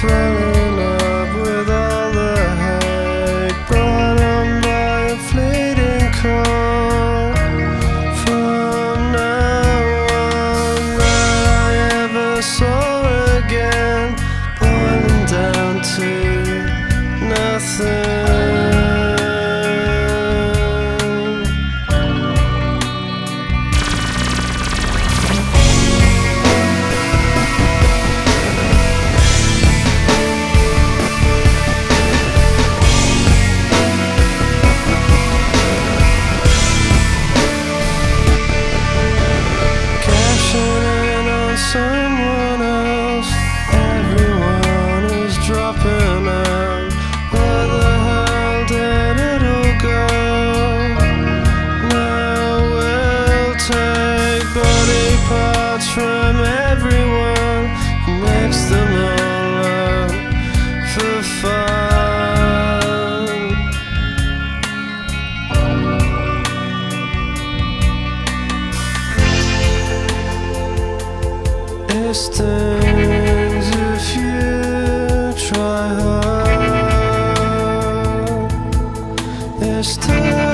through distance if you try hard. There's time.